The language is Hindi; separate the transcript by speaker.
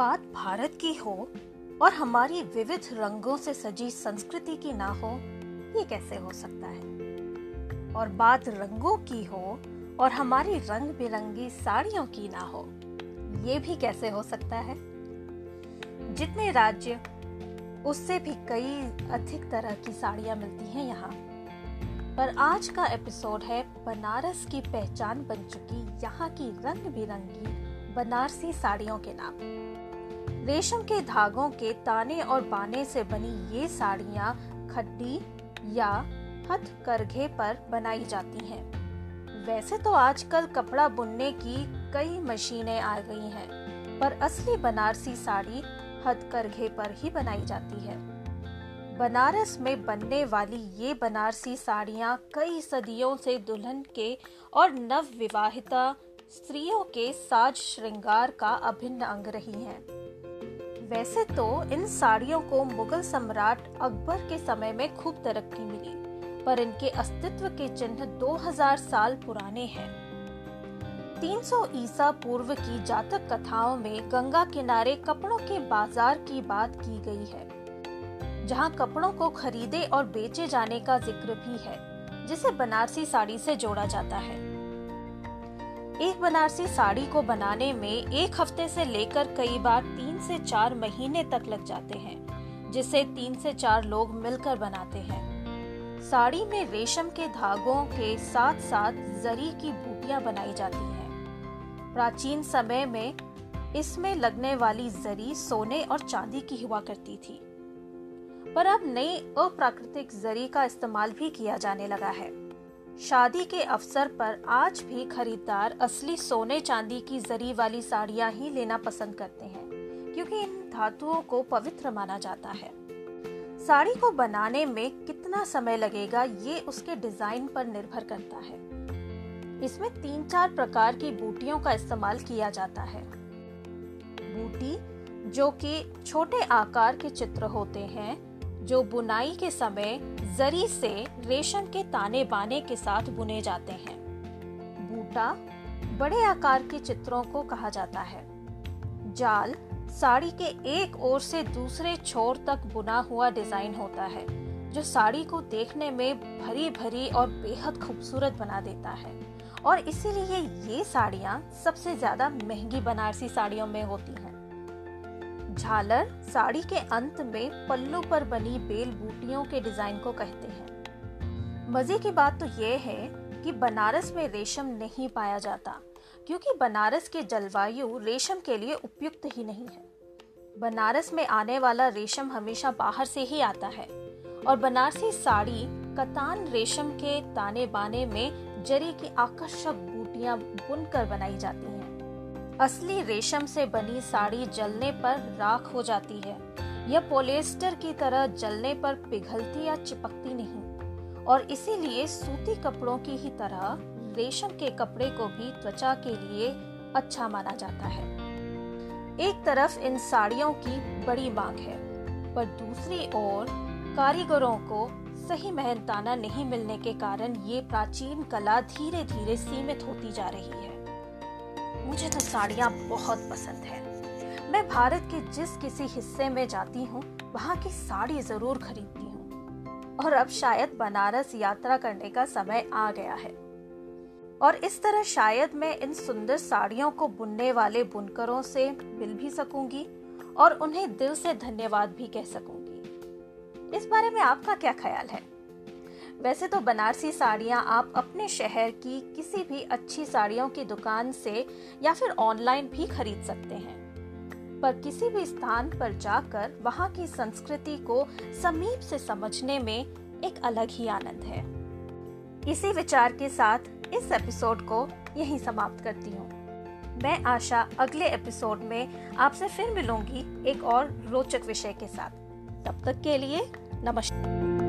Speaker 1: बात भारत की हो और हमारी विविध रंगों से सजी संस्कृति की ना हो, ये कैसे हो सकता है? और बात रंगों की हो और हमारी रंग बिरंगी साड़ियों की ना हो, ये भी कैसे हो सकता है? जितने राज्य, उससे भी कई अधिक तरह की साड़ियाँ मिलती हैं यहाँ। पर आज का एपिसोड है बनारस की पहचान बन चुकी यहाँ की रंग बिरंगी बनारसी साड़ियों के नाम। रेशम के धागों के ताने और बाने से बनी ये साड़ियाँ खड्डी या हथ करघे पर बनाई जाती हैं। वैसे तो आजकल कपड़ा बुनने की कई मशीनें आ गई हैं, पर असली बनारसी साड़ी हथकरघे पर ही बनाई जाती है बनारस में बनने वाली ये बनारसी साड़ियाँ कई सदियों से दुल्हन के और नव विवाहिता स्त्रियों के साज श्रृंगार का अभिन्न अंग रही हैं। वैसे तो इन साड़ियों को मुगल सम्राट अकबर के समय में खूब तरक्की मिली, पर इनके अस्तित्व के चिन्ह 2000 साल पुराने हैं। 300 ईसा पूर्व की जातक कथाओं में गंगा किनारे कपड़ों के बाज़ार की बात की गई है, जहाँ कपड़ों को खरीदे और बेचे जाने का ज़िक्र भी है, जिसे बनारसी साड़ी से जोड़ा जाता है। एक बनारसी साड़ी को बनाने में एक हफ़्ते से लेकर कई बार तीन से चार महीने तक लग जाते हैं, जिसे तीन से चार लोग मिलकर बनाते हैं। साड़ी में रेशम के धागों के साथ साथ जरी की बूटियाँ बनाई जाती हैं। प्राचीन समय में इसमें लगने वाली जरी सोने और चांदी की हुआ करती थी। पर अब नई अप्राकृतिक जरी का इस्तेमाल भी किया जाने लगा है। शादी के अवसर पर आज भी खरीदार असली सोने चांदी की जरी वाली साड़ियाँ ही लेना पसंद करते हैं, क्योंकि इन धातुओं को पवित्र माना जाता है। साड़ी को बनाने में कितना समय लगेगा, ये उसके डिज़ाइन पर निर्भर करता है। इसमें तीन चार प्रकार की बूटियों का इस्तेमाल किया जाता है। बूटी, जो कि छोटे आकार के चित्र होते हैं, जो बुनाई के समय जरी से रेशम के ताने बाने के साथ बुने जाते हैं। बूटा बड़े आकार के चित्रों को कहा जाता है। जाल साड़ी के एक ओर से दूसरे छोर तक बुना हुआ डिज़ाइन होता है, जो साड़ी को देखने में भरी भरी और बेहद खूबसूरत बना देता है। और इसीलिए ये साड़ियाँ सबसे ज़्यादा महँगी बनारसी साड़ियों में होती हैं। झालर साड़ी के अंत में पल्लू पर बनी बेल बूटियों के डिज़ाइन को कहते हैं। मज़े की बात तो ये है कि बनारस में रेशम नहीं पाया जाता, क्योंकि बनारस के जलवायु रेशम के लिए उपयुक्त ही नहीं है। बनारस में आने वाला रेशम हमेशा बाहर से ही आता है, और बनारसी साड़ी कतान रेशम के ताने बाने में जरी की आकर्षक बूटियाँ बुनकर बनाई जाती हैं। असली रेशम से बनी साड़ी जलने पर राख हो जाती है। यह पोलिएस्टर की तरह जलने पर पिघलती या चिपकती नहीं। और इसीलिए सूती कपड़ों की ही तरह रेशम के कपड़े को भी त्वचा के लिए अच्छा माना जाता है। एक तरफ़ इन साड़ियों की बड़ी मांग है, पर दूसरी ओर कारीगरों को सही मेहनताना नहीं मिलने के कारण ये प्राचीन कला धीरे धीरे सीमित होती जा रही है। मुझे तो साड़ियाँ बहुत पसंद है। मैं भारत के जिस किसी हिस्से में जाती हूँ, वहाँ की साड़ी ज़रूर खरीदती हूँ। और अब शायद बनारस यात्रा करने का समय आ गया है। और इस तरह शायद मैं इन सुंदर साड़ियों को बुनने वाले बुनकरों से मिल भी सकूँगी और उन्हें दिल से धन्यवाद भी कह सकूँगी। इस बारे में आपका क्या ख्याल है? वैसे तो बनारसी साड़ियाँ आप अपने शहर की किसी भी अच्छी साड़ियों की दुकान से या फिर ऑनलाइन भी खरीद सकते हैं। पर किसी भी स्थान पर जाकर वहाँ की संस्कृति को समीप से समझने में एक अलग ही आनंद है। इसी विचार के साथ इस एपिसोड को यहीं समाप्त करती हूँ। मैं आशा अगले एपिसोड में आपसे फिर मिलूँगी एक और रोचक विषय के साथ। तब तक के लिए नमस्कार